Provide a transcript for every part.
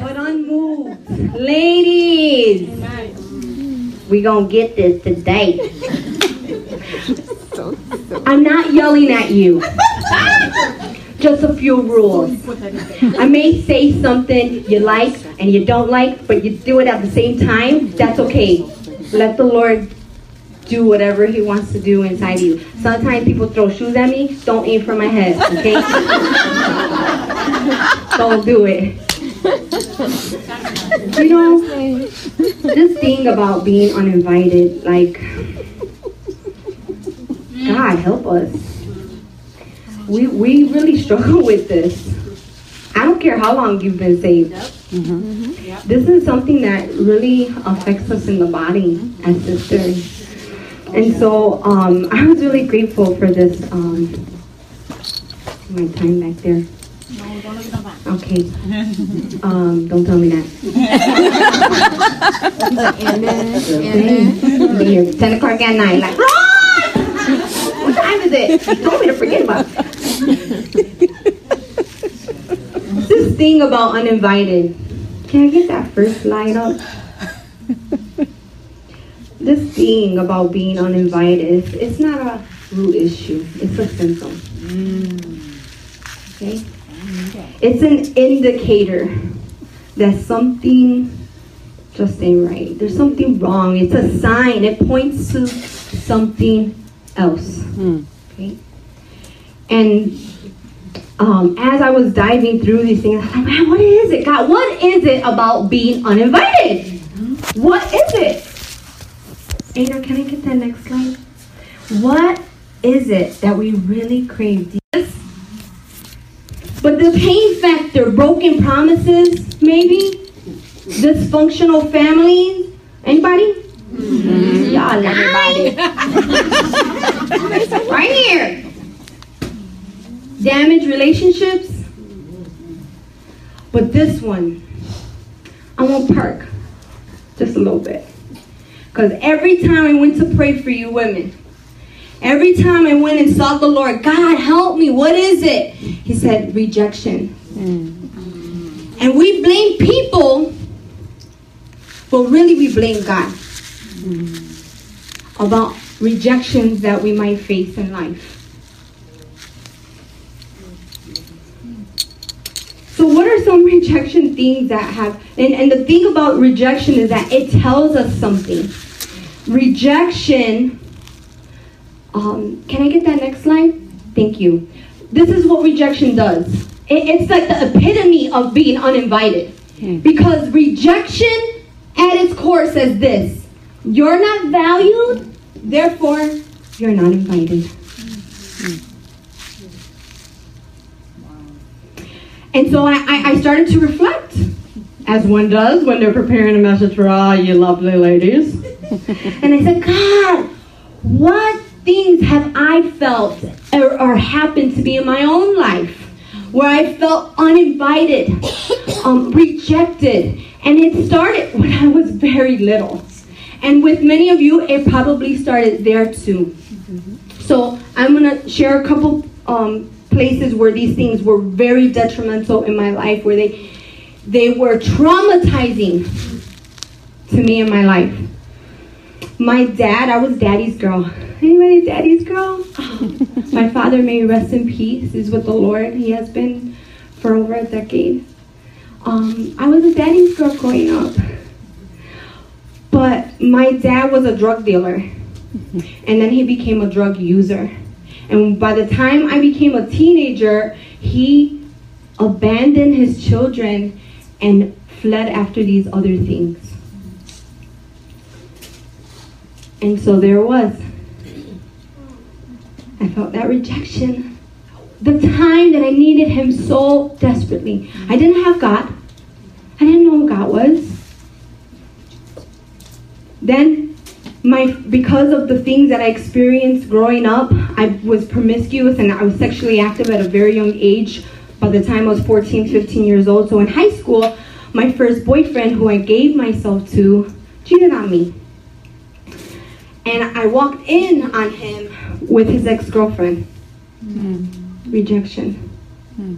but unmoved. Ladies, we gonna get this today. I'm not yelling at you. Just a few rules. I may say something you like and you don't like, but you do it at the same time. That's okay. Let the Lord do whatever He wants to do inside you. Sometimes people throw shoes at me. Don't aim for my head, okay? don't do it. You know, this thing about being uninvited, like, God help us. We, we really struggle with this. I don't care how long you've been saved. This is something that really affects us in the body as sisters. And so um, I was really grateful for this. Um, my time back there. Okay. Um, don't tell me that. And then, and then, 10 o'clock at night, like, run! What time is it? You told me to forget about it. This thing about uninvited. Can I get that first slide up? This thing about being uninvited, it's, it's not a root issue, it's a symptom. Okay? It's an indicator that something just ain't right. There's something wrong. It's a sign. It points to something else. Okay? And um, as I was diving through these things, I was like, man, what is it, God? What is it about being uninvited? What is it? Ada, can I get that next slide? What is it that we really crave? But the pain factor, broken promises, maybe? Dysfunctional families? Anybody? Mm-hmm. Y'all everybody, right here. Damaged relationships. But this one, I won't park just a little bit. Because every time I went to pray for you women, every time I went and sought the Lord, God help me, what is it? He said, rejection. Mm. And we blame people, but really we blame God mm. about rejections that we might face in life. So, what are some rejection things that have, and, and the thing about rejection is that it tells us something. Rejection, um, can I get that next slide? Thank you. This is what rejection does it, it's like the epitome of being uninvited. Hmm. Because rejection at its core says this you're not valued, therefore, you're not invited. Hmm. And so I, I, I started to reflect, as one does when they're preparing a message for all you lovely ladies. and I said, God, what things have I felt or, or happened to me in my own life where I felt uninvited, um, rejected? And it started when I was very little. And with many of you, it probably started there too. So I'm gonna share a couple um, places where these things were very detrimental in my life, where they they were traumatizing to me in my life. My dad, I was daddy's girl. Anybody daddy's girl? Oh, my father, may rest in peace, is with the Lord. He has been for over a decade. Um, I was a daddy's girl growing up. But my dad was a drug dealer. And then he became a drug user. And by the time I became a teenager, he abandoned his children and fled after these other things. And so there it was. I felt that rejection. The time that I needed him so desperately. I didn't have God. I didn't know who God was. Then my because of the things that I experienced growing up, I was promiscuous and I was sexually active at a very young age. By the time I was 14, 15 years old. So in high school, my first boyfriend who I gave myself to cheated on me. And I walked in on him with his ex-girlfriend. Hmm. Rejection. Hmm.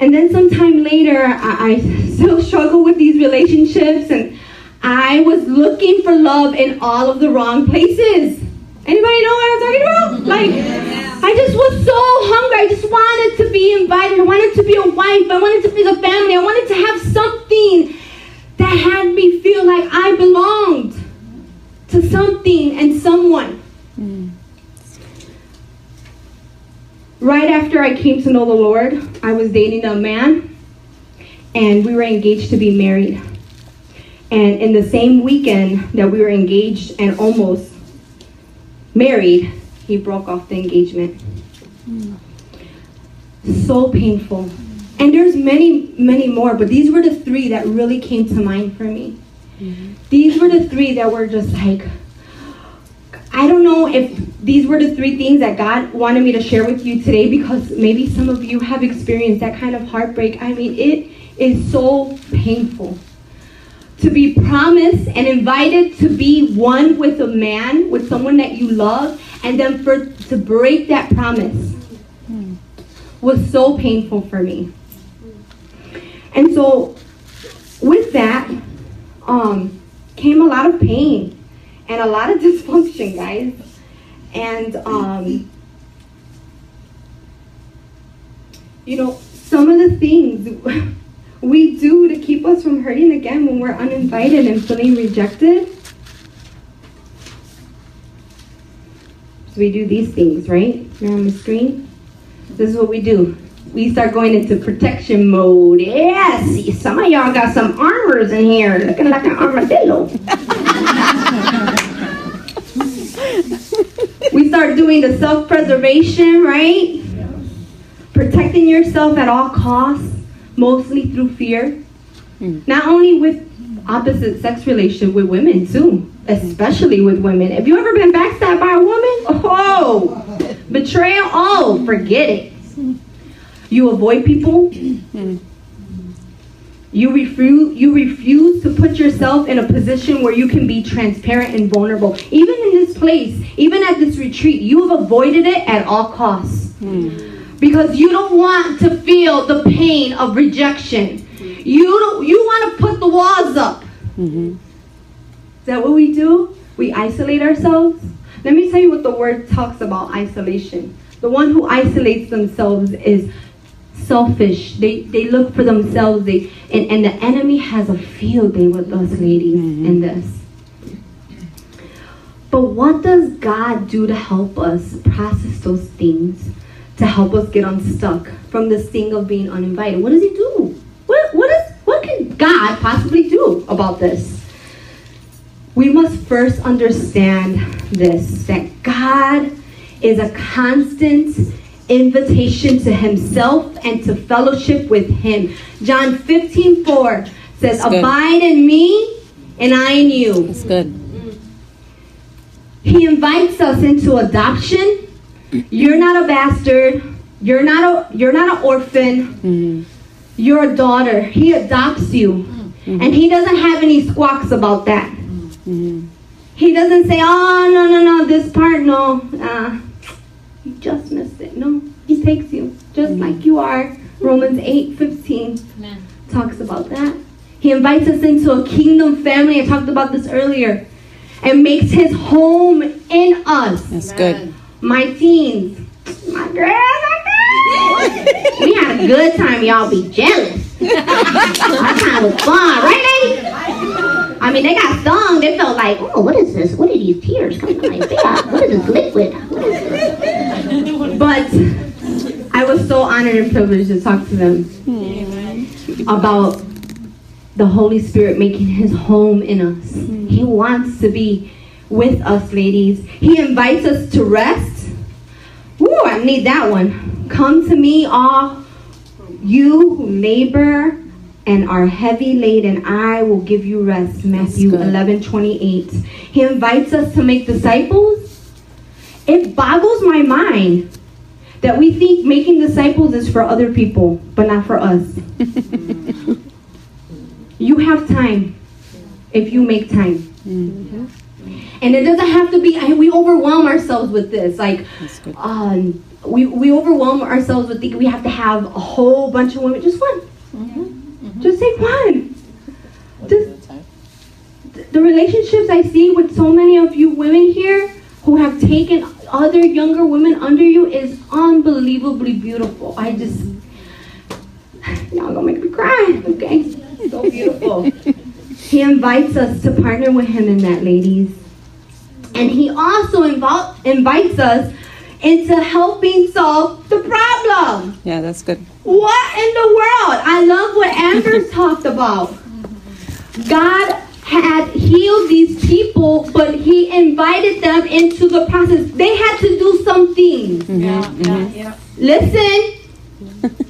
And then sometime later, I, I still struggle with these relationships, and I was looking for love in all of the wrong places. Anybody know what I'm talking about? Like, I just was so hungry. I just wanted to be invited. I wanted to be a wife. I wanted to be the family. I wanted to have something that had me feel like I belonged to something and someone. Right after I came to know the Lord, I was dating a man, and we were engaged to be married. And in the same weekend that we were engaged and almost married, he broke off the engagement. So painful. And there's many, many more, but these were the three that really came to mind for me. Mm-hmm. These were the three that were just like, I don't know if these were the three things that God wanted me to share with you today because maybe some of you have experienced that kind of heartbreak. I mean, it is so painful to be promised and invited to be one with a man, with someone that you love, and then for to break that promise hmm. was so painful for me. And so with that um, came a lot of pain and a lot of dysfunction, guys. And um, you know, some of the things we do to keep us from hurting again when we're uninvited and feeling rejected. So we do these things, right? Here on the screen. This is what we do. We start going into protection mode. Yeah, see, some of y'all got some armors in here, looking like an armadillo. we start doing the self-preservation, right? Protecting yourself at all costs mostly through fear. Hmm. Not only with opposite sex relation with women too, especially with women. Have you ever been backstabbed by a woman? Oh, betrayal. Oh, forget it. You avoid people. You refuse. You refuse to put yourself in a position where you can be transparent and vulnerable. Even in this place, even at this retreat, you have avoided it at all costs because you don't want to feel the pain of rejection. You don't, you want to put the walls up. Is that what we do? We isolate ourselves. Let me tell you what the word talks about isolation. The one who isolates themselves is selfish. They they look for themselves. They and, and the enemy has a field day with us ladies mm-hmm. in this. But what does God do to help us process those things? to help us get unstuck from this thing of being uninvited. What does he do? What what is what can God possibly do about this? We must first understand this that God is a constant invitation to himself and to fellowship with him. John 15, 4 says, Abide in me and I in you. That's good. He invites us into adoption. You're not a bastard. You're not a you're not an orphan. Mhm. You're a daughter. He adopts you. And he doesn't have any squawks about that. Mhm. He doesn't say, "Oh, no, no, no, this part no. Uh, you just missed it." No. He takes you just like you are. Romans 8:15 talks about that. He invites us into a kingdom family. I talked about this earlier. And makes his home in us. That's good. My teens. My girls, my girls. we had a good time. Y'all be jealous. Our time was fun, right, lady? I mean, they got stung. They felt like, oh, what is this? What are these tears coming out of my face? What is this liquid? What is this? But I was so honored and privileged to talk to them about the Holy Spirit making his home in us. He wants to be with us, ladies. He invites us to rest. Ooh, I need that one. Come to me, all you who labor and are heavy laden, I will give you rest. Matthew good. 11 28. He invites us to make disciples. It boggles my mind that we think making disciples is for other people, but not for us. you have time if you make time. And it doesn't have to be, I, we overwhelm ourselves with this. Like, um, we, we overwhelm ourselves with thinking we have to have a whole bunch of women. Just one. Just take one. Just, the relationships I see with so many of you women here who have taken other younger women under you is unbelievably beautiful. I just, y'all gonna make me cry, okay? So beautiful. he invites us to partner with him in that, ladies. And he also invites us into helping solve the problem. Yeah, that's good. What in the world? I love what Amber's talked about. God had healed these people, but he invited them into the process. They had to do something. Mm-hmm. Yeah, mm-hmm. yeah, yeah. Listen.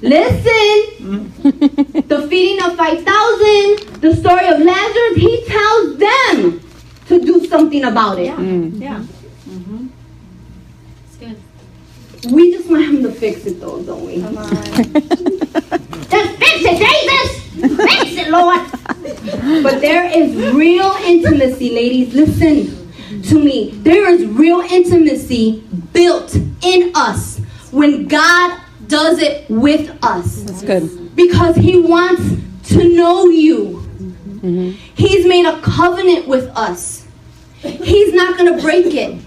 Listen. Mm-hmm. the feeding of 5,000, the story of Lazarus, he tells them to do something about it. Yeah. It's good. We just want him to fix it though, don't we? Come on. Just fix it, Jesus! It, Lord! But there is real intimacy, ladies. Listen to me. There is real intimacy built in us when God does it with us. That's good. Because He wants to know you. He's made a covenant with us. He's not going to break it.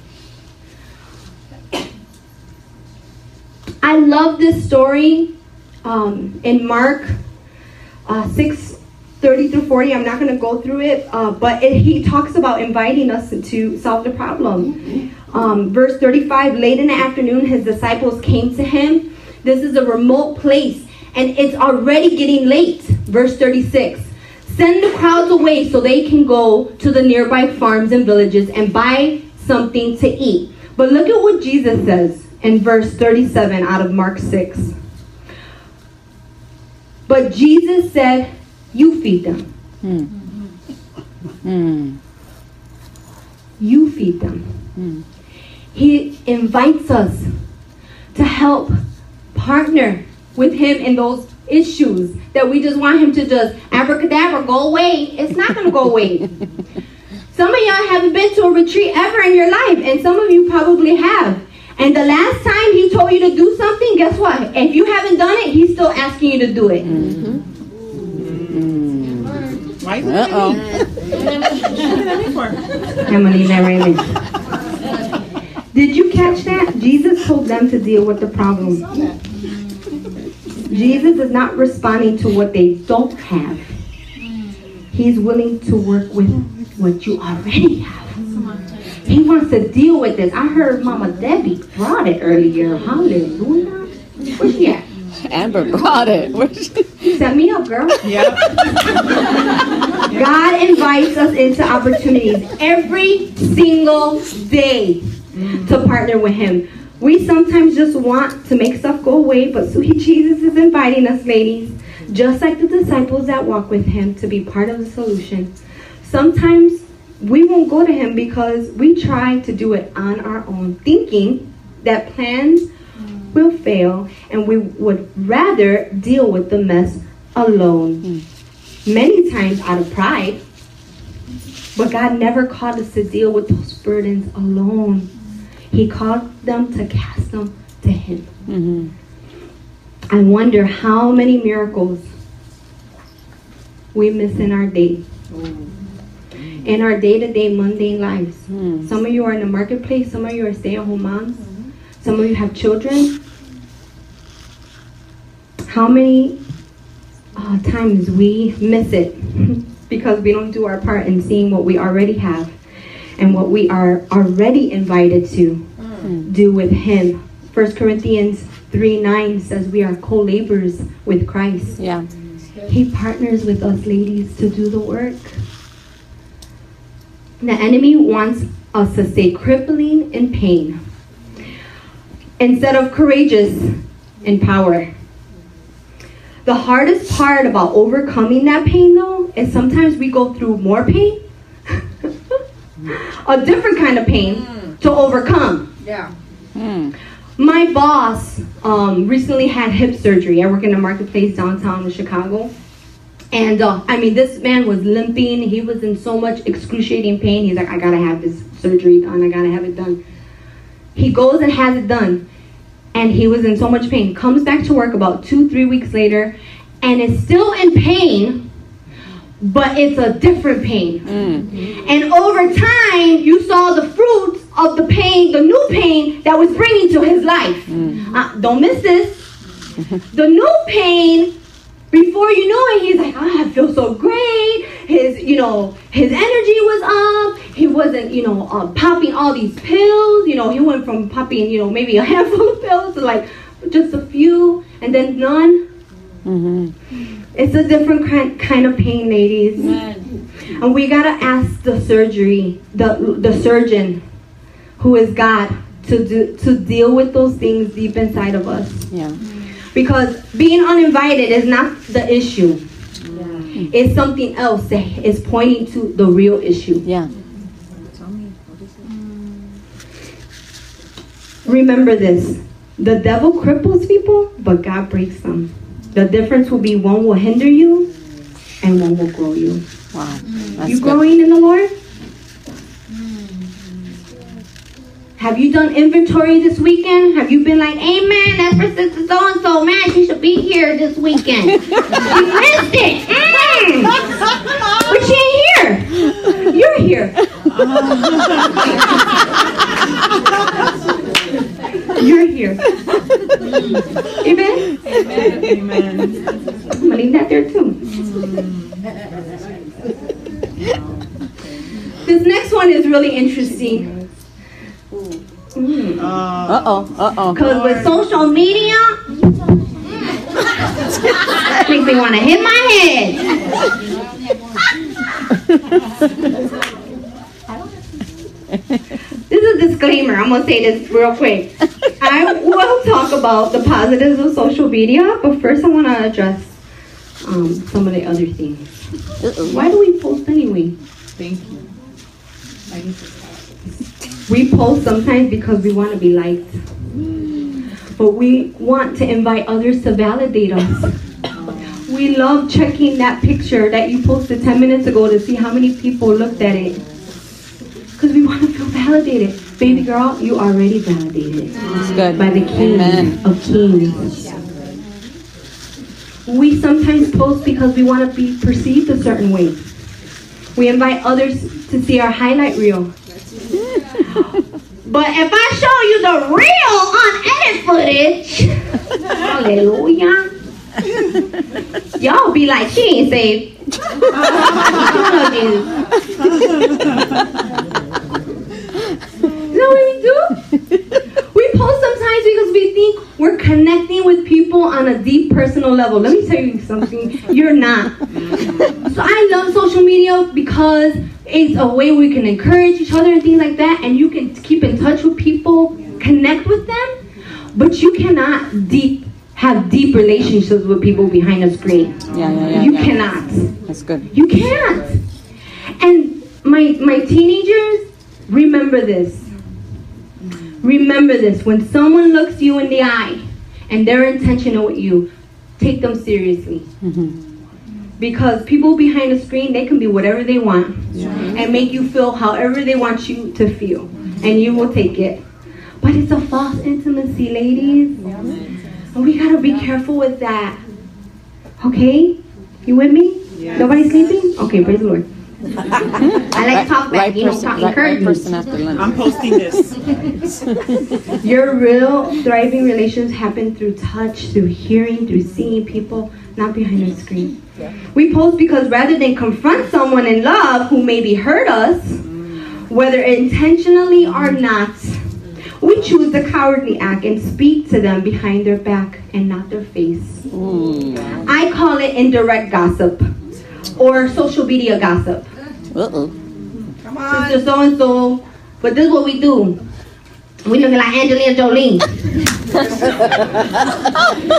I love this story um, in Mark uh, 6 30 through 40. I'm not going to go through it, uh, but it, he talks about inviting us to solve the problem. Um, verse 35 Late in the afternoon, his disciples came to him. This is a remote place, and it's already getting late. Verse 36 Send the crowds away so they can go to the nearby farms and villages and buy something to eat. But look at what Jesus says in verse 37 out of Mark 6. But Jesus said, You feed them. Mm. You feed them. He invites us to help partner with Him in those issues that we just want Him to just abracadabra go away. It's not going to go away. Some of y'all haven't been to a retreat ever in your life, and some of you probably have. And the last time He told you to do something, guess what? If you haven't done it, He's still asking you to do it. Why is Uh it oh. me? for? I'm gonna leave that right there. Did you catch that? Jesus told them to deal with the problem. Jesus is not responding to what they don't have. He's willing to work with what you already have. He wants to deal with this. I heard Mama Debbie brought it earlier. Hallelujah. Where's she at? Amber brought it. Where's she? Set me up, girl. Yeah. God invites us into opportunities every single day to partner with Him. We sometimes just want to make stuff go away, but sweet Jesus is inviting us, ladies, just like the disciples that walk with Him, to be part of the solution. Sometimes we won't go to Him because we try to do it on our own, thinking that plans will fail and we would rather deal with the mess alone many times out of pride. But God never called us to deal with those burdens alone. He called them to cast them to Him. Mhm. I wonder how many miracles we miss in our day. In our day to day mundane lives. Mm. Some of you are in the marketplace, some of you are stay at home moms, some of you have children. How many uh, times we miss it because we don't do our part in seeing what we already have and what we are already invited to do with Him. 1 Corinthians 3 9 says we are co laborers with Christ. Yeah. He partners with us, ladies, to do the work. The enemy wants us to stay crippling in pain instead of courageous in power. The hardest part about overcoming that pain, though, is sometimes we go through more pain, a different kind of pain to overcome. Yeah. Mm. My boss um, recently had hip surgery. I work in a marketplace downtown in Chicago. And uh, I mean, this man was limping. He was in so much excruciating pain. He's like, I gotta have this surgery done. I gotta have it done. He goes and has it done. and he was in so much pain. Comes back to work about two, three weeks later, and is still in pain, but it's a different pain. Mm. And over time, you saw the fruits of the pain, the new pain that was bringing to his life. Uh, don't miss this. The new pain, before you know it, he's like, "Ah, I feel so great. His, you know, his energy was up. He wasn't, you know, uh, popping all these pills. You know, he went from popping, you know, maybe a handful of pills to like just a few, and then none. Mhm. It's a different kind, kind of pain, ladies. And we gotta ask the surgery, the the surgeon, who is God, to do to deal with those things deep inside of us. Yeah. Because being uninvited is not the issue. It's something else that is pointing to the real issue. Yeah. Tell me. Remember this. The devil cripples people, but God breaks them. The difference will be one will hinder you and one will grow you. Wow. That's you good. growing in the Lord? Have you done inventory this weekend? Have you been like, Amen, that's for Sister So and so. Man, she should be here this weekend. she missed it. Mm. But she ain't here. You're here. You're here. Amen? Amen. I'm gonna leave that there too. This next one is really interesting. Mm. Uh, oh. Uh oh. Because with social media, makes me want to hit my head. this is a disclaimer. I'm going to say this real quick. I will talk about the positives of social media, but first I want to address um, some of the other things. Uh-oh. Why do we post anyway? thank you. I need to We post sometimes because we want to be liked. But we want to invite others to validate us. We love checking that picture that you posted 10 minutes ago to see how many people looked at it. Because we want to feel validated. Baby girl, you already validated That's good. by the King Amen. of Kings. We sometimes post because we want to be perceived a certain way. We invite others to see our highlight reel. But if I show you the real unedited footage, hallelujah, y'all be like, she ain't saved. Jesus. You know what we do? We post sometimes because we think we're connecting with people on a deep personal level. Let me tell you something. You're not. So I love social media because it's a way we can encourage each other and things like that, and you can keep in touch with people, connect with them, but you cannot deep have deep relationships with people behind a screen. Yeah, yeah, yeah. You yeah. cannot. That's good. You can't. And my my teenagers, remember this. Remember this. When someone looks you in the eye and they're intentional with you, take them seriously. Mhm. Because people behind the screen, they can be whatever they want and make you feel however they want you to feel. And you will take it. But it's a false intimacy, ladies. And we gotta be careful with that. Okay? You with me? Nobody sleeping? Okay, praise the Lord. I like to talk back, Right you know, person, talk, right, encourage right me. person after lunch. I'm posting this. Your real thriving relations happen through touch, through hearing, through seeing people, not behind a screen. We post because rather than confront someone in love who maybe hurt us, whether intentionally or not, we choose the cowardly act and speak to them behind their back and not their face. Ooh. I call it indirect gossip or social media gossip. Uh-oh. Come on. Sister so and so, but this is what we do. We looking like Angelina Jolie.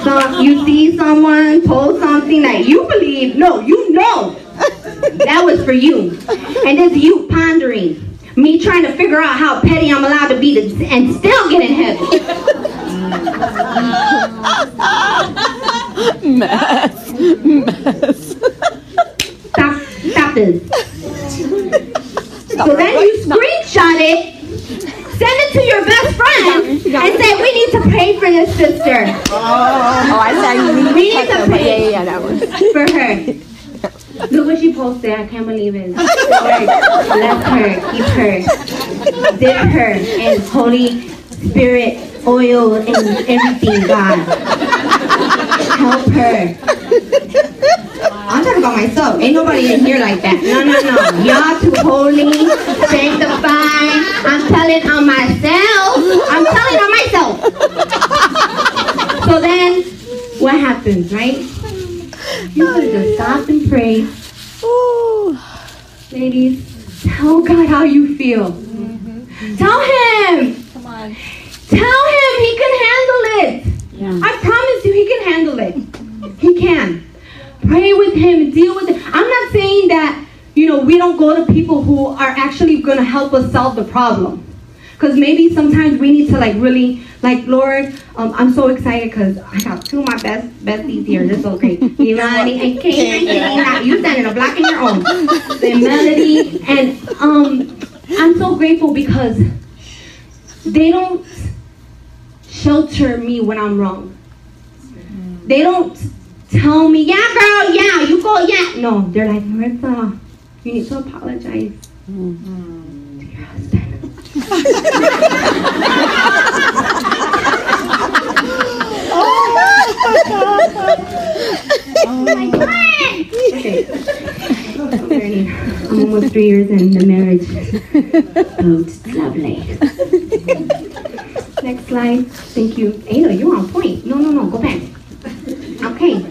so you see someone post something that you believe, no, you know that was for you, and this you pondering. Me trying to figure out how petty I'm allowed to be to, and still get in heaven. Mess. Mess. Stop, stop this. So then you screenshot it, send it to your best friend, and say, we need to pray for this sister. Oh, I sang We need to Yeah, pay yeah, that was. for her. Look what she posted. I can't believe it. Lord, bless her, keep her, dip her in Holy Spirit oil and everything, God. Help her. I'm talking about myself. Ain't nobody in here like that. No, no, no. Y'all too holy, sanctified. I'm telling on myself. I'm telling on myself. So then, what happens, right? You could just stop and pray. Ooh. Ladies, tell God how you feel. Tell Him. Come on. Tell Him He can handle it. Yeah. I promise you, He can handle it. He can. Him, deal with it. I'm not saying that, you know, we don't go to people who are actually going to help us solve the problem. Because maybe sometimes we need to, like, really, like, Lord, um, I'm so excited because I got two of my best besties here. This is so great. Imani and Kate. You stand in a block in your own. And Melody. And um, I'm so grateful because they don't shelter me when I'm wrong. They don't tell me, yeah, girl, yeah, you go, yeah. No, they're like, Marissa, you need to apologize to your husband. oh my God! Okay. I'm learning. I'm almost three years in the marriage. Oh, it's lovely. Next slide. Thank you. Ada, you're on point. No, no, no. Go back. Okay.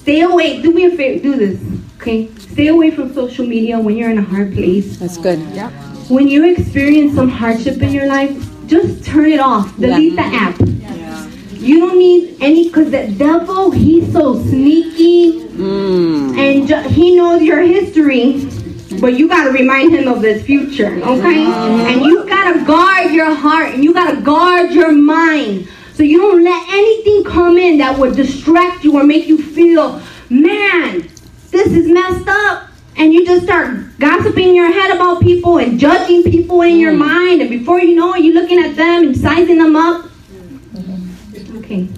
Stay away. Do me a favor. Do this. Okay. Stay away from social media when you're in a hard place. That's good. Yeah. When you experience some hardship in your life, just turn it off. Delete the app. Yeah. You don't need any, because the devil, he's so sneaky Mm. and ju- he knows your history. But you gotta remind him of his future, okay? And you gotta guard your heart and you gotta guard your mind. So you don't let anything come in that would distract you or make you feel, man, this is messed up. And you just start gossiping in your head about people and judging people in your mm. mind. And before you know it, you're looking at them and sizing them up. Mm-hmm. Okay.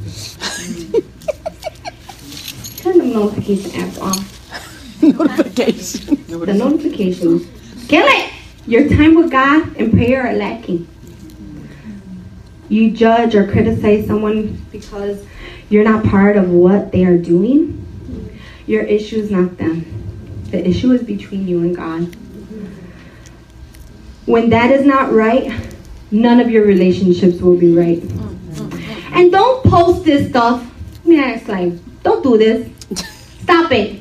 Turn the notification apps off Notification. the notifications. Kill it! Your time with God and prayer are lacking. You judge or criticize someone because you're not part of what they are doing. Your issue is not them. The issue is between you and God. When that is not right, none of your relationships will be right. And don't post this stuff. Yeah, it's like, don't do this. Stop it.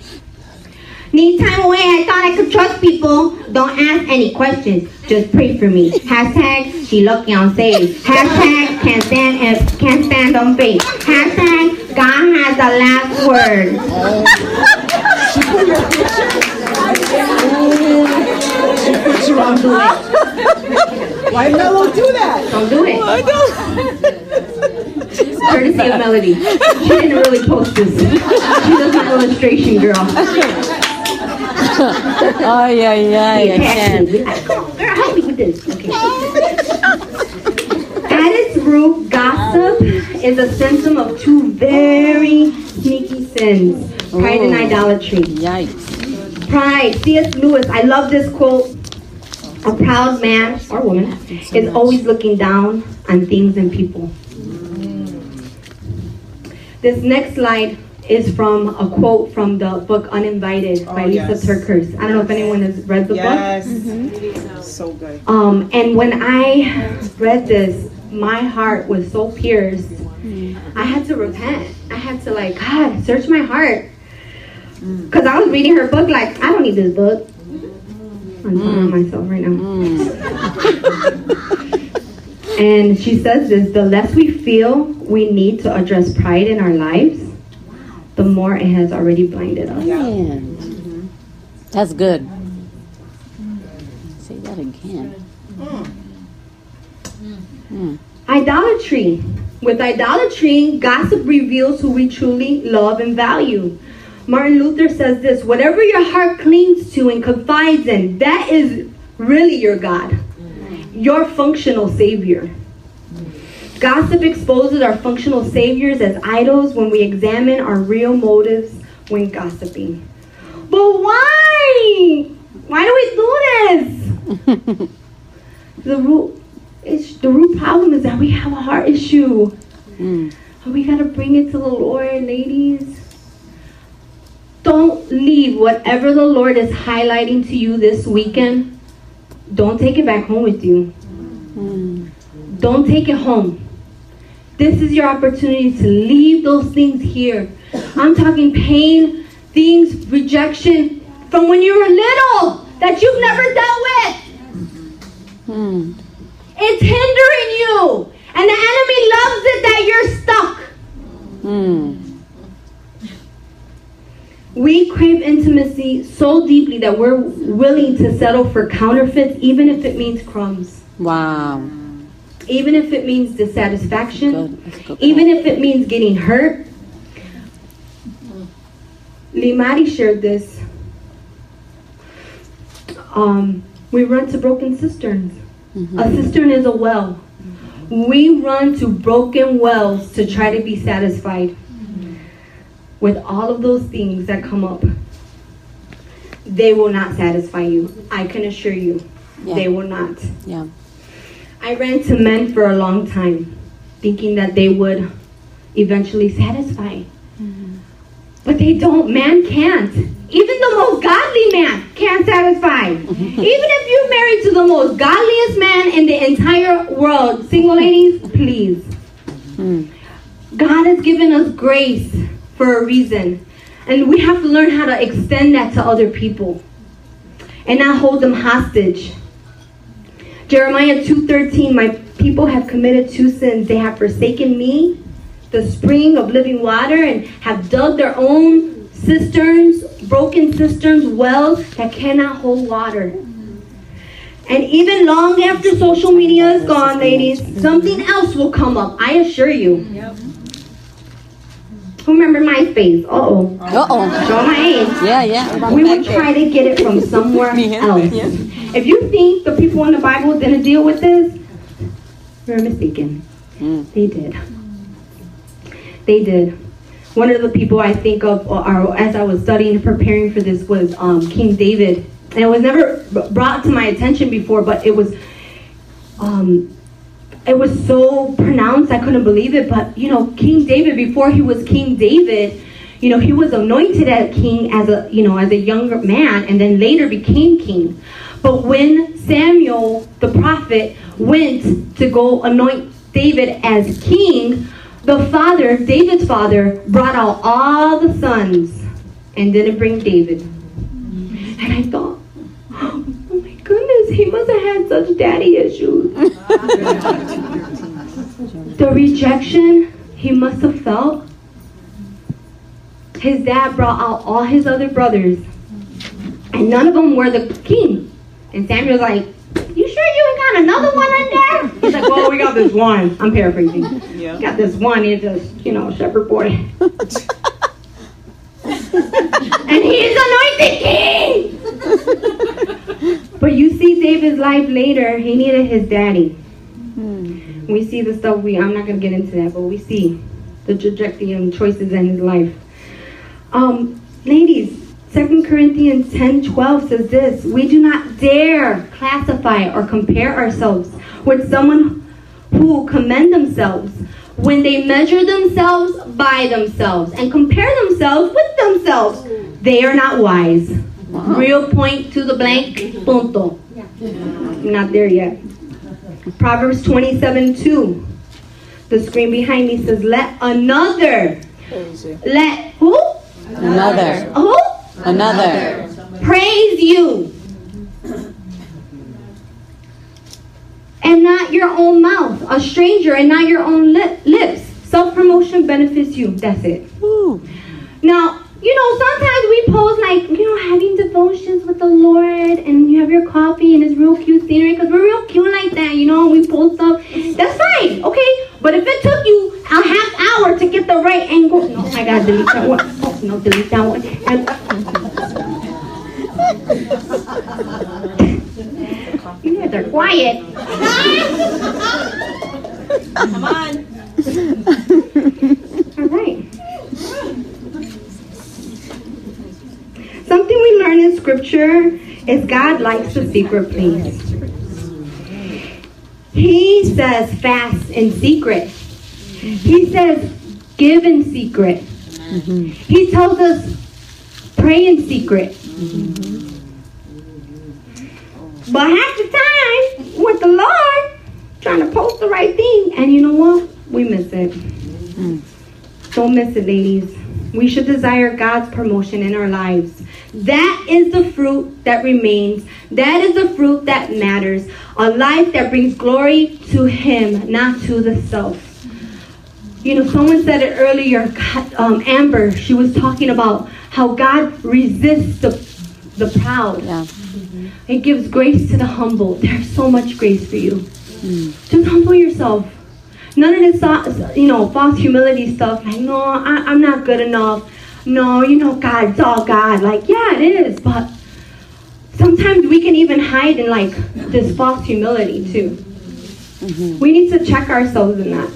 Need time away. I thought I could trust people. Don't ask any questions. Just pray for me. Hashtag she lucky on stage. Hashtag can't stand if can't stand on faith. Hashtag God has the last word. She put you on the Why Mello do that? Don't do it. Courtesy of Melody. She didn't really post this. She does my illustration, girl. Oh, yeah, yeah, I can. Come on, girl, help me with this. Okay. At its root, gossip is a symptom of two very sneaky sins pride and Oh. idolatry. Yikes. Pride, C.S. Lewis, I love this quote. A proud man or woman is always looking down on things and people. This next slide is from a quote from the book Uninvited oh, by Oh, Lysa yes. TerKeurst. I don't know if anyone has read the book. Yes. Mm-hmm. So good. Um, and when I read this, my heart was so pierced. Mm-hmm. I had to repent. I had to like, God, search my heart. Mm. Because I was reading her book like, I don't need this book. Mm-hmm. I'm talking to mm. myself right now. Mm. And she says this, the less we feel we need to address pride in our lives, the more it has already blinded us. Man. Mm-hmm. That's good. Say that again. Mm. Idolatry. With idolatry, gossip reveals who we truly love and value. Martin Luther says this whatever your heart clings to and confides in, that is really your God, mm. your functional Savior. Gossip exposes our functional saviors as idols when we examine our real motives when gossiping. But why? Why do we do this? the root, it's, the root problem is that we have a heart issue. Mm. We gotta bring it to the Lord, ladies. Don't leave whatever the Lord is highlighting to you this weekend. Don't take it back home with you. Mm. Don't take it home. This is your opportunity to leave those things here. I'm talking pain, things, rejection from when you were little that you've never dealt with. Mm. It's hindering you. And the enemy loves it that you're stuck. Mm. We crave intimacy so deeply that we're willing to settle for counterfeits, even if it means crumbs, Wow. Even if it means dissatisfaction, Good. That's good even if it means getting hurt. Limari shared this. Um, we run to broken cisterns. Mhm. A cistern is a well. We run to broken wells to try to be satisfied with all of those things that come up. They will not satisfy you. I can assure you. Yeah. They will not. Yeah. I ran to men for a long time, thinking that they would eventually satisfy. But they don't. Man can't. Even the most godly man can't satisfy. Even if you're married to the most godliest man in the entire world, single ladies, please. Mm. God has given us grace for a reason. And we have to learn how to extend that to other people and not hold them hostage. Jeremiah 2:13 My people have committed two sins. They have forsaken me, the spring of living water and have dug their own cisterns, broken cisterns, wells that cannot hold water. And even long after social media is gone, ladies, something else will come up. I assure you. Who remember MySpace? Uh oh. Uh-oh. Show my age. Yeah, yeah. We would try to get it from somewhere else. If you think the people in the Bible didn't deal with this, you're mistaken. Mm. They did. They did. One of the people I think of uh, as I was studying and preparing for this was um, King David. And it was never brought to my attention before, but it was um, it was so pronounced I couldn't believe it. But you know, King David before he was King David, you know, he was anointed as king as a you know as a younger man, and then later became king. But when Samuel the prophet went to go anoint David as king, the father, David's father, brought out all the sons and didn't bring David. And I thought, goodness, he must have had such daddy issues. the rejection he must have felt. His dad brought out all his other brothers, and none of them were the king. And Samuel's like, You sure you ain't got another one in there? He's like, Well, we got this one. I'm paraphrasing. Yeah. Got this one, he's just, you know, shepherd boy. and he's anointed king! but you see David's life later, he needed his daddy. Mm. We see the stuff we I'm not gonna get into that, but we see the trajectory and choices in his life. Um, ladies, 2 Corinthians 10 12 says this We do not dare classify or compare ourselves with someone who commend themselves when they measure themselves by themselves and compare themselves with themselves. They are not wise. Real point to the blank, mm-hmm. punto. Not there yet. Proverbs 27 2. The screen behind me says, Let another, let who? Another. Who? Another. Praise you. And not your own mouth. A stranger and not your own lip, lips. Self promotion benefits you. That's it. Woo. Now, you know, sometimes we post like, you know, having devotions with the Lord and you have your coffee and it's real cute scenery because we're real cute like that, you know, we post stuff. That's fine, okay? But if it took you a half hour to get the right angle, no, I gotta delete that one. Oh, no, delete that one. And, you guys are quiet. Come on. All right. Something we learn in scripture is God likes the secret place. He says fast in secret. He says give in secret. He tells us pray in secret. But half the time, with the Lord, trying to post the right thing, and you know what? We miss it. Don't miss it, ladies. We should desire God's promotion in our lives. That is the fruit that remains. That is the fruit that matters. A life that brings glory to Him, not to the self. You know, someone said it earlier. Um, Amber, she was talking about how God resists the, the proud. Yeah. It gives grace to the humble. There's so much grace for you. Just humble yourself. None of this, you know, false humility stuff. Like, no, I, I'm not good enough. No, you know, God, it's all God. Like, yeah, it is. But sometimes we can even hide in like this false humility too. Mm-hmm. We need to check ourselves in that.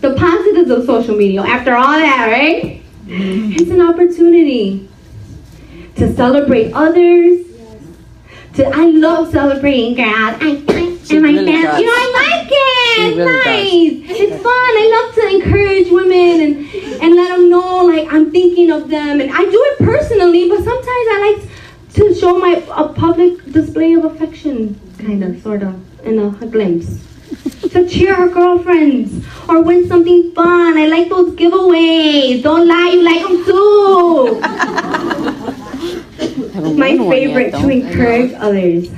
The positives of social media. After all that, right? Mm-hmm. It's an opportunity to celebrate others. To I love celebrating God. I, I She and my really family. You know, I like it. She It's really nice. It's fun. I love to encourage women and and let them know like I'm thinking of them. And I do it personally, but sometimes I like to show my a public display of affection, kind of, sort of, in a, a glimpse. To cheer our girlfriends or win something fun. I like those giveaways. Don't lie, you like them too. My one yet, favorite to encourage others.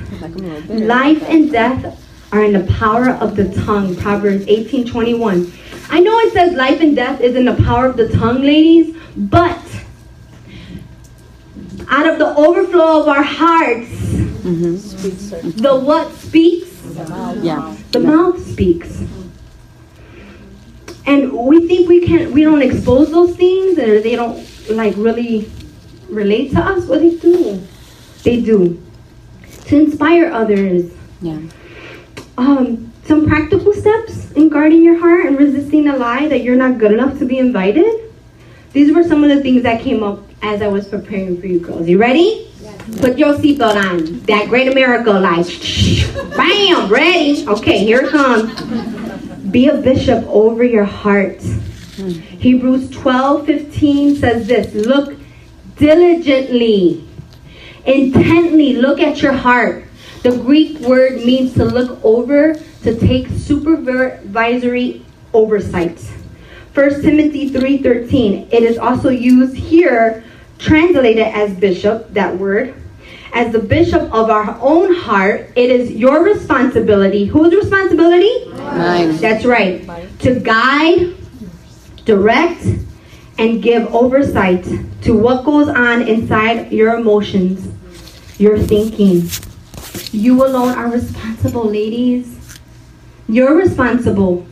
Life and death are in the power of the tongue. Proverbs 18:21. I know it says life and death is in the power of the tongue, ladies, but out of the overflow of our hearts, the what speaks? Yeah. The mouth speaks. And we think we can't, we don't expose those things or they don't like really relate to us, but they do. They do. To inspire others. Yeah. Um, some practical steps in guarding your heart and resisting the lie that you're not good enough to be invited. These were some of the things that came up as I was preparing for you girls. You ready? Put your seatbelt on. That great America like bam, ready. Okay, here it comes. Be a bishop over your heart. Hebrews 12, 15 says this look diligently, intently look at your heart. The Greek word means to look over, to take supervisory oversight. 1 Timothy 3:13. It is also used here, translated as bishop, that word. As the bishop of our own heart, it is your responsibility. Whose responsibility? Mine. That's right. To guide, direct, and give oversight to what goes on inside your emotions, your thinking. You alone are responsible, ladies. You're responsible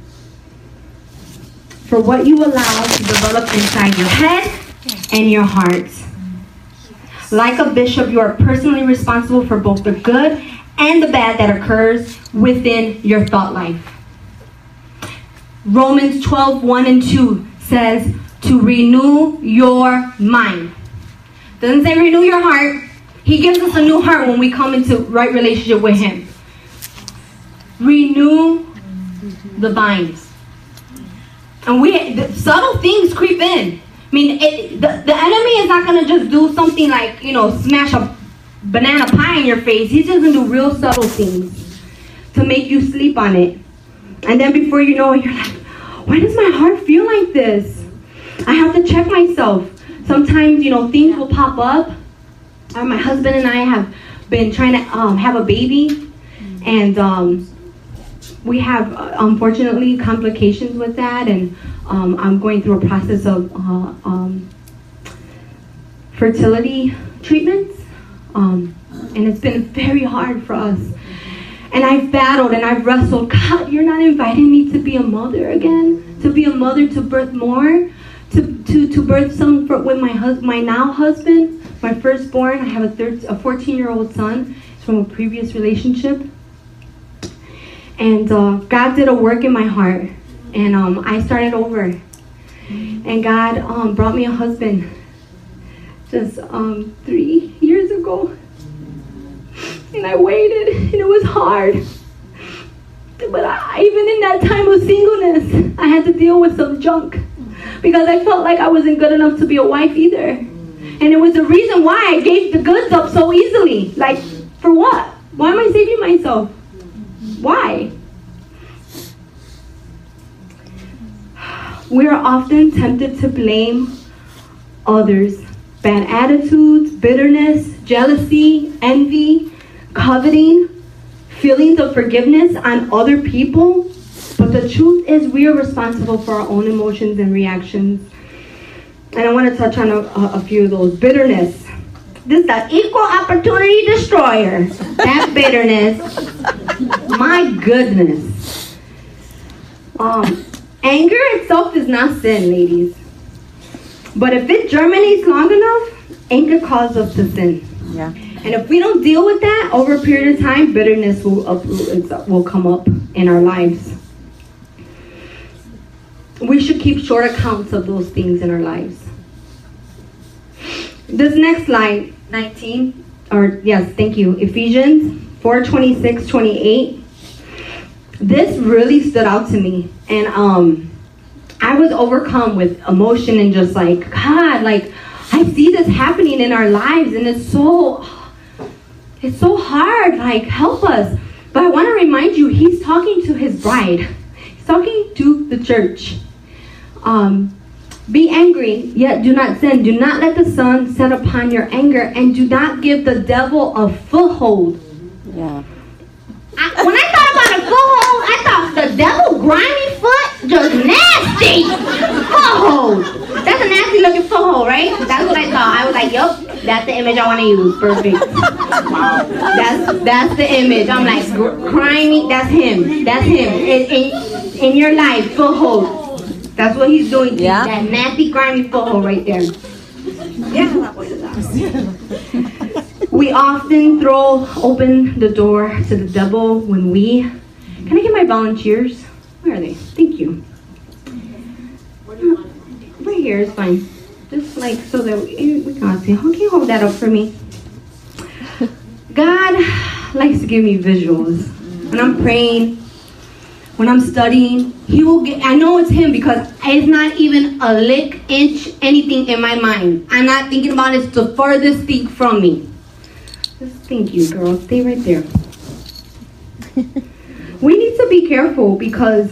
for what you allow to develop inside your head and your heart. Like a bishop, you are personally responsible for both the good and the bad that occurs within your thought life. Romans 12, 1 and 2 says to renew your mind. Doesn't say renew your heart. He gives us a new heart when we come into right relationship with Him. Renew the minds. And we subtle things creep in. I mean, it, the, the enemy is not going to just do something like, you know, smash a banana pie in your face. He's just going to do real subtle things to make you sleep on it. And then before you know it, you're like, why does my heart feel like this? I have to check myself. Sometimes, you know, things will pop up. Uh, my husband and I have been trying to um, have a baby, and um, we have uh, unfortunately complications with that, and um, I'm going through a process of uh, um, fertility treatments, um, and it's been very hard for us. And I've battled and I've wrestled. God, you're not inviting me to be a mother again, to be a mother to birth more, to to, to birth some for, with my hus- my now husband, my firstborn. I have a third, a 14 year old son from a previous relationship. And uh, God did a work in my heart. And um, I started over. And God um, brought me a husband just um, three years ago. And I waited, and it was hard. But I, even in that time of singleness, I had to deal with some junk because I felt like I wasn't good enough to be a wife either. And it was the reason why I gave the goods up so easily. Like, for what? Why am I saving myself? Why? We are often tempted to blame others. Bad attitudes, bitterness, jealousy, envy, coveting, feelings of forgiveness on other people. But the truth is, we are responsible for our own emotions and reactions. And I want to touch on a, a, few of those. Bitterness. This is the equal opportunity destroyer. That bitterness. My goodness. Um, anger itself is not sin, ladies. But if it germinates long enough, anger causes us to sin. Yeah. And if we don't deal with that over a period of time, bitterness will uproot will come up in our lives. We should keep short accounts of those things in our lives. This next slide, 19, or yes, thank you, Ephesians 4 26, 28. This really stood out to me. And um, I was overcome with emotion and just like, God, like, I see this happening in our lives and it's so it's so hard like help us. But i want to remind you he's talking to his bride. He's talking to the church. Um, be angry yet do not sin. Do not let the sun set upon your anger and do not give the devil a foothold. Yeah. I, when I thought about a foothold, I thought the devil foot, just nasty foothold. That's a nasty looking foothold, right? That's what I thought. I was like, yup, that's the image I want to use. Perfect. That's that's the image. I'm like, grimy. That's him. That's him. In, in, in your life, foothold. That's what he's doing. Yeah. That nasty, grimy foothold right there. Yeah, we often throw open the door to the devil when we. Can I get my volunteers? Where are they? Thank you. Right here is fine. Just like so that we, eh, we can see. Can you hold that up for me? God likes to give me visuals. When I'm praying, when I'm studying, He will get. I know it's Him because it's not even a lick, inch, anything in my mind. I'm not thinking about it. It's the furthest thing from me. Just thank you, girl. Stay right there. we need to be careful because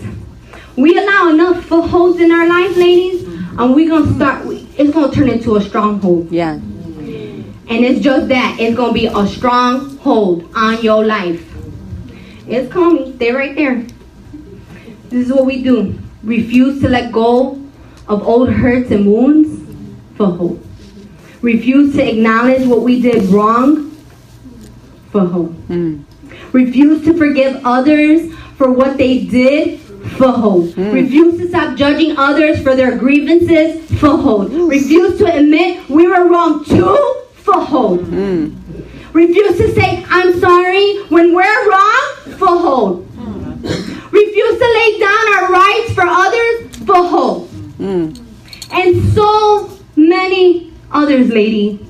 we allow enough footholds in our life, ladies, and we're gonna start. It's gonna turn into a stronghold, Yeah. and it's just that. It's gonna be a stronghold on your life. It's coming. Stay right there. This is what we do. Refuse to let go of old hurts and wounds. for hope. Refuse to acknowledge what we did wrong. Foothold. Mm. Refuse to forgive others for what they did. Foothold. Refuse to stop judging others for their grievances. Foothold. Refuse to admit we were wrong too. Foothold. Mm. Refuse to say I'm sorry when we're wrong. Foothold. Refuse to lay down our rights for others. Foothold. Mm. And so many others, lady.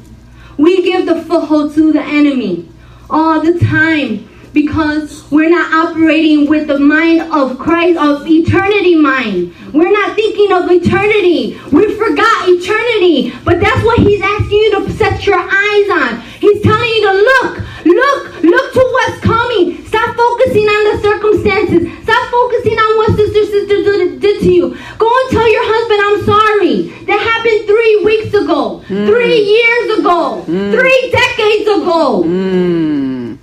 We give the foothold to the enemy all the time because we're not operating with the mind of Christ, of eternity mind. We're not thinking of eternity. We forgot eternity. But that's what he's asking you to set your eyes on. He's telling you to look, look, look to what's coming. Stop focusing on the circumstances. Stop focusing on what sister sister did, did to you. Go and tell your husband, I'm sorry. That happened three weeks ago, three years ago, three decades ago. Mm.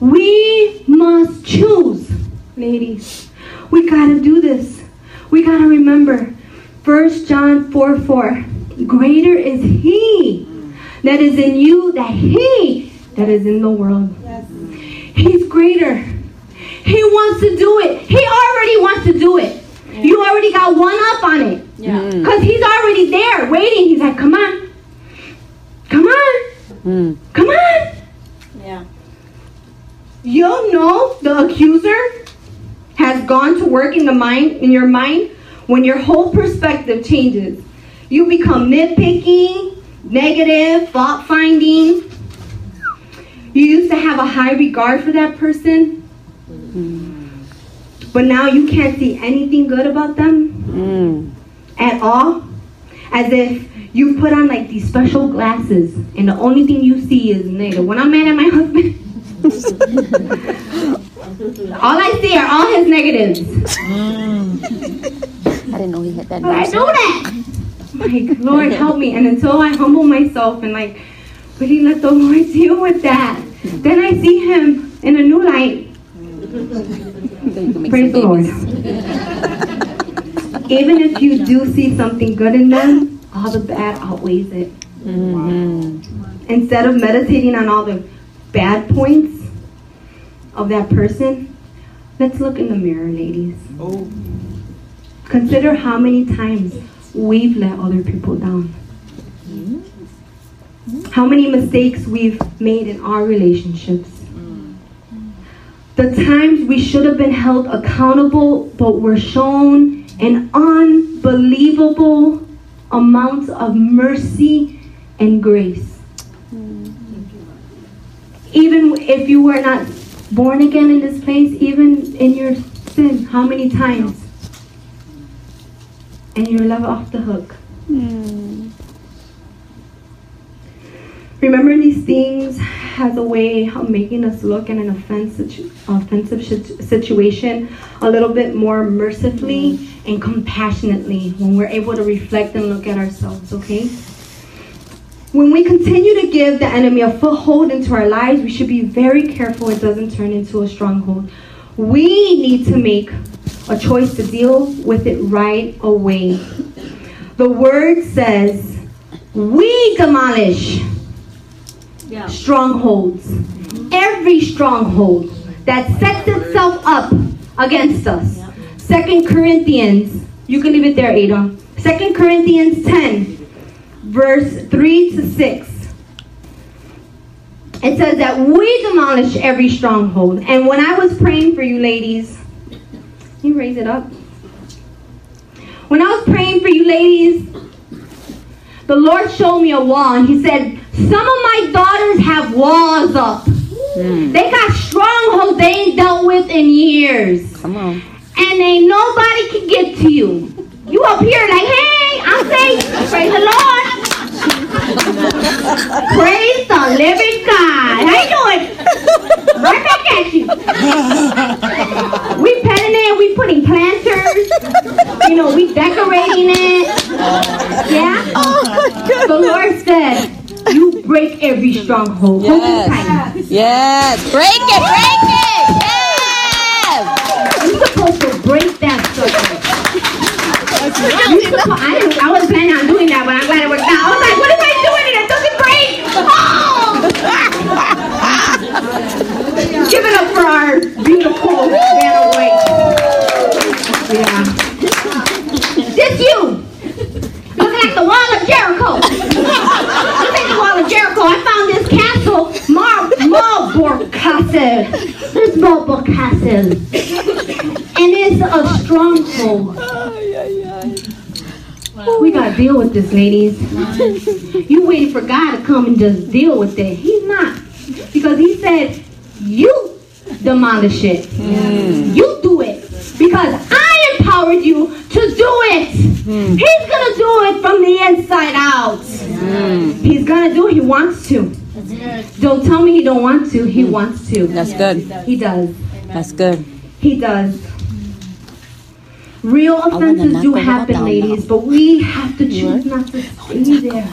We must choose, ladies. We gotta do this. We gotta remember. 1 John 4 4. Greater is He that is in you than He that is in the world. He's greater. He wants to do it. He already wants to do it. You already got one up on it. Mm. Because He's already there waiting. He's like, come on. Come on. Mm. Come on. Yeah. You'll know the accuser has gone to work in the mind in your mind when your whole perspective changes. You become nitpicky, negative, fault finding. You used to have a high regard for that person, but now you can't see anything good about them Mm. at all. As if you put on like these special glasses and the only thing you see is negative. When I'm mad at my husband, all I see are all his negatives. I didn't know he had that. But I know that. Like, Lord, help me. And until I humble myself and like really let the Lord deal with that, then I see Him in a new light. Then you can make Praise the Lord. Even if you do see something good in them, all the bad outweighs it. Mhm. Instead of meditating on all the bad points of that person, let's look in the mirror, ladies. Oh. Consider how many times we've let other people down. How many mistakes we've made in our relationships. The times we should have been held accountable, but were shown an unbelievable amount of mercy and grace. Even if you were not born again in this place, even in your sin, how many times? And you're left off the hook. Hmm. Remembering these things has a way of making us look at an offensive, offensive situation a little bit more mercifully hmm. and compassionately when we're able to reflect and look at ourselves, okay? When we continue to give the enemy a foothold into our lives, we should be very careful it doesn't turn into a stronghold. We need to make a choice to deal with it right away. The word says, we demolish strongholds. Every stronghold that sets itself up against us. Second Corinthians, you can leave it there, Ada. Second Corinthians 10, verse 3 to 6. It says that we demolish every stronghold. And when I was praying for you ladies, can you raise it up? When I was praying for you ladies, the Lord showed me a wall and He said, Some of my daughters have walls up. Hmm. They got strongholds they ain't dealt with in years. Come on. And ain't nobody can get to you. You up here like, hey, I'm safe. Praise the Lord. Praise the living God. How you doing? Right back at you. We petting it, we putting planters. You know, we decorating it. Yeah? The Lord said, you break every stronghold. Yes. Yes. Break it. Break it. Yes. You're supposed to break that stuff. I, I wasn't planning on doing that, but I'm glad it worked out. I was like, what am I doing? It doesn't break. Oh! Give it up for our beautiful Vanna White. Yeah. This you. Looking like the wall of Jericho. Look at the wall of Jericho. I found this castle, Mar Marlborough Castle. This Marlborough Castle. And it's a stronghold. We gotta deal with this, ladies. You waiting for God to come and just deal with it. He's not. Because he said, you demolish it. Hmm. You do it. Because I empowered you to do it. Hmm. He's gonna do it from the inside out. Hmm. He's gonna do it. He wants to. Don't tell me he don't want to. He wants to. That's good. He does. That's good. He does. Real offenses do happen, ladies, but we have to choose not to stay there.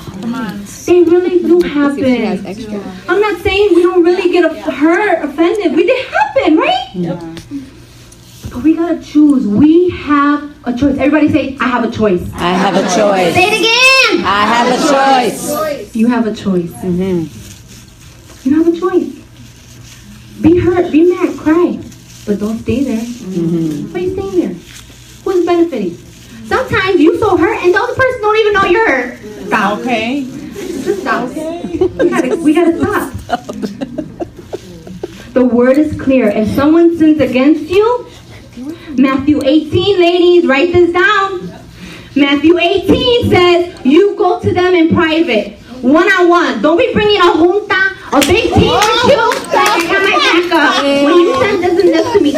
They really do happen. I'm not saying we don't really get hurt, offended. We did happen, right? But we gotta choose. We have a choice. Everybody say, I have a choice. I have a choice. Say it again. I have a choice. You have a choice. Mm-hmm. You have a choice. Be hurt, be mad, cry. But don't stay there. Why are you staying there? Who's benefiting? Sometimes you so hurt and the other person don't even know you're hurt. Stop. Okay. Just stop. We gotta, we gotta stop. The word is clear. If someone sins against you, Matthew 18, ladies, write this down. Matthew 18 says, you go to them in private, one on one. Don't be bringing a junta, a big team with you. I my. When this to me.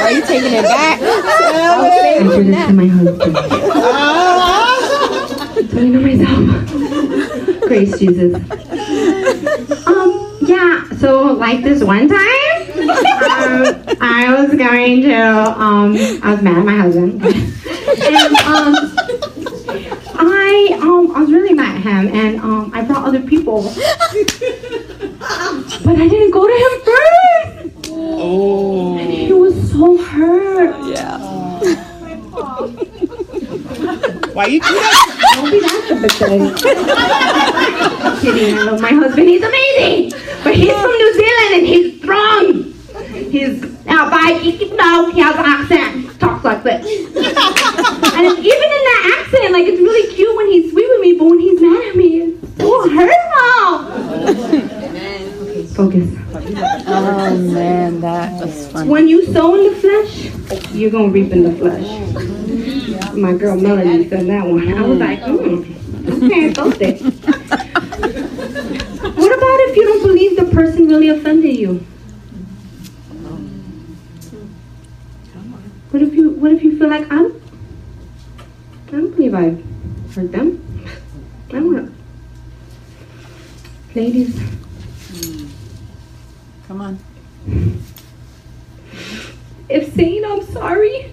Are you taking it back? I did this to my husband. So know myself. Grace Jesus. Um, yeah, so like this one time, um, I was going to, um, I was mad at my husband. and, um, I, um, I was really mad at him, and, um, I brought other people. But I didn't go to him first. Oh. He was so hurt. Yeah. Why you do that? Don't be that sympathetic. Kidding, I love my husband. He's amazing. But he's from New Zealand and he's strong. He's now by you know he has an accent. Talks like this. And even in that accent, like it's really cute when he's sweet with me, but when he's mad at me, it's so hurtful. Okay, focus. Oh man, that was funny. When you sow in the flesh, you're gonna reap in the flesh. My girl Melanie said that one. I was like, hmm, okay, both it. What about if you don't believe the person really offended you? What if you what if you feel like I'm I don't believe I hurt them. I don't wanna Ladies, hmm. Come on. if saying I'm sorry,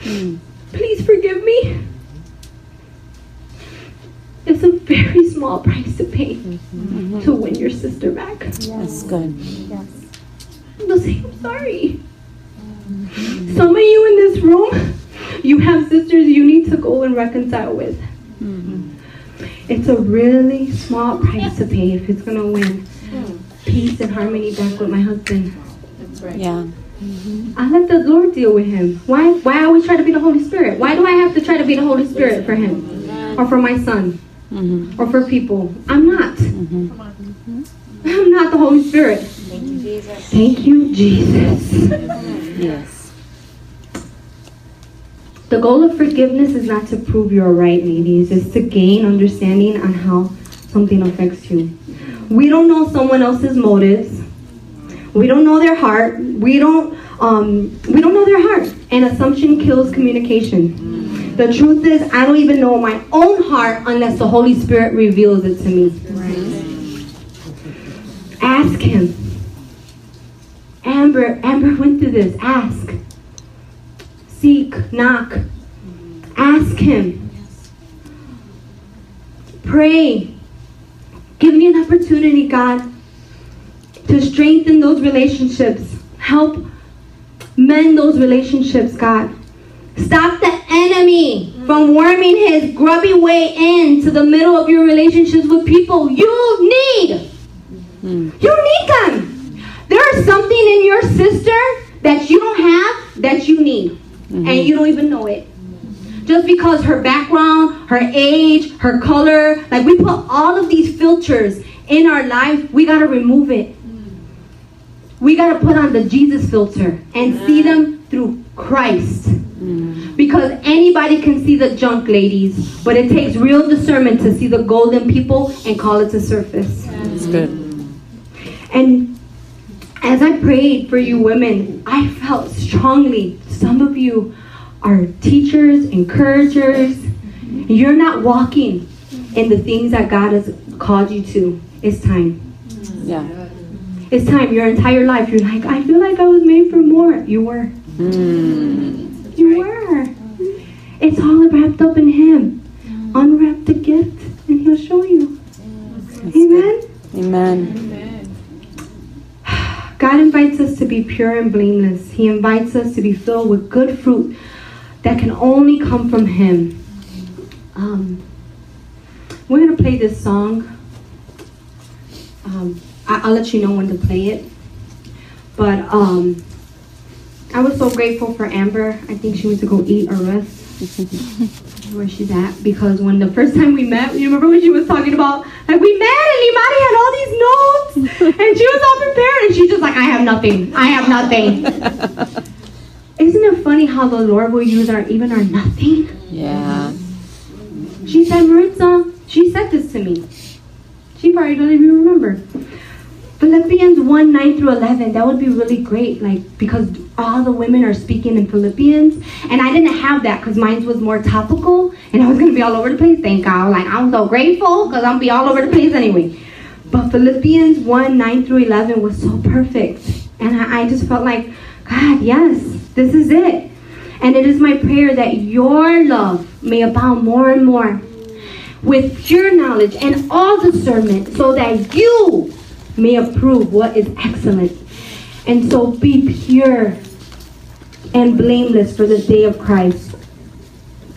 hmm. please forgive me. It's a very small price to pay mm-hmm. to win your sister back. That's good. Just say I'm sorry. Some of you in this room, you have sisters you need to go and reconcile with. Mm-hmm. It's a really small price to pay if it's gonna win peace and harmony back with my husband. That's right. Yeah. Mm-hmm. I let the Lord deal with him. Why? Why I always try to be the Holy Spirit? Why do I have to try to be the Holy Spirit for him, mm-hmm. or for my son, Mm-hmm. or for people? I'm not. I'm not the Holy Spirit. Thank you, Jesus. Yes. The goal of forgiveness is not to prove you're right, ladies. It's to gain understanding on how something affects you. We don't know someone else's motives. We don't know their heart. We don't. Um, we don't know their heart. And assumption kills communication. The truth is, I don't even know my own heart unless the Holy Spirit reveals it to me. Ask Him. Amber, Amber went through this. Ask seek, knock, ask Him, pray. Give me an opportunity, God, to strengthen those relationships. Help mend those relationships, God. Stop the enemy from worming his grubby way into the middle of your relationships with people you need. Hmm. You need them. There is something in your sister that you don't have that you need, and mm-hmm. you don't even know it. Just because her background, her age, her color, like we put all of these filters in our life, we gotta remove it. We gotta put on the Jesus filter and see mm. them through Christ. Mm. Because anybody can see the junk, ladies, but it takes real discernment to see the golden people and call it to surface. That's good. And as I prayed for you women, I felt strongly some of you are teachers, encouragers. You're not walking in the things that God has called you to. It's time. Yeah. It's time. Your entire life, you're like, I feel like I was made for more. You were. Mm. You were. It's all wrapped up in Him. Unwrap the gift, and He'll show you. Amen. Amen. God invites us to be pure and blameless. He invites us to be filled with good fruit that can only come from Him. Um, we're going to play this song. Um, I- I'll let you know when to play it. But um, I was so grateful for Amber. I think she went to go eat or rest. where she's at because when the first time we met, you remember when she was talking about like we met and Imari had all these notes and she was all prepared and she's just like I have nothing. I have nothing. Isn't it funny how the Lord will use our even our nothing? Yeah. She said, Maritza, she said this to me. She probably don't even remember. Philippians 1 9 through 11, that would be really great, like, because all the women are speaking in Philippians. And I didn't have that because mine was more topical and I was going to be all over the place. Thank God. Like, I'm so grateful because I'll be all over the place anyway. But Philippians 1 9 through 11 was so perfect. And I, I just felt like, God, yes, this is it. And it is my prayer that your love may abound more and more with pure knowledge and all discernment, so that you may approve what is excellent. And so be pure and blameless for the day of Christ.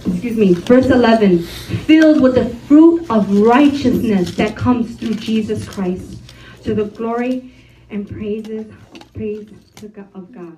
Excuse me, verse 11 filled with the fruit of righteousness that comes through Jesus Christ to the glory and praises praise to God, of God.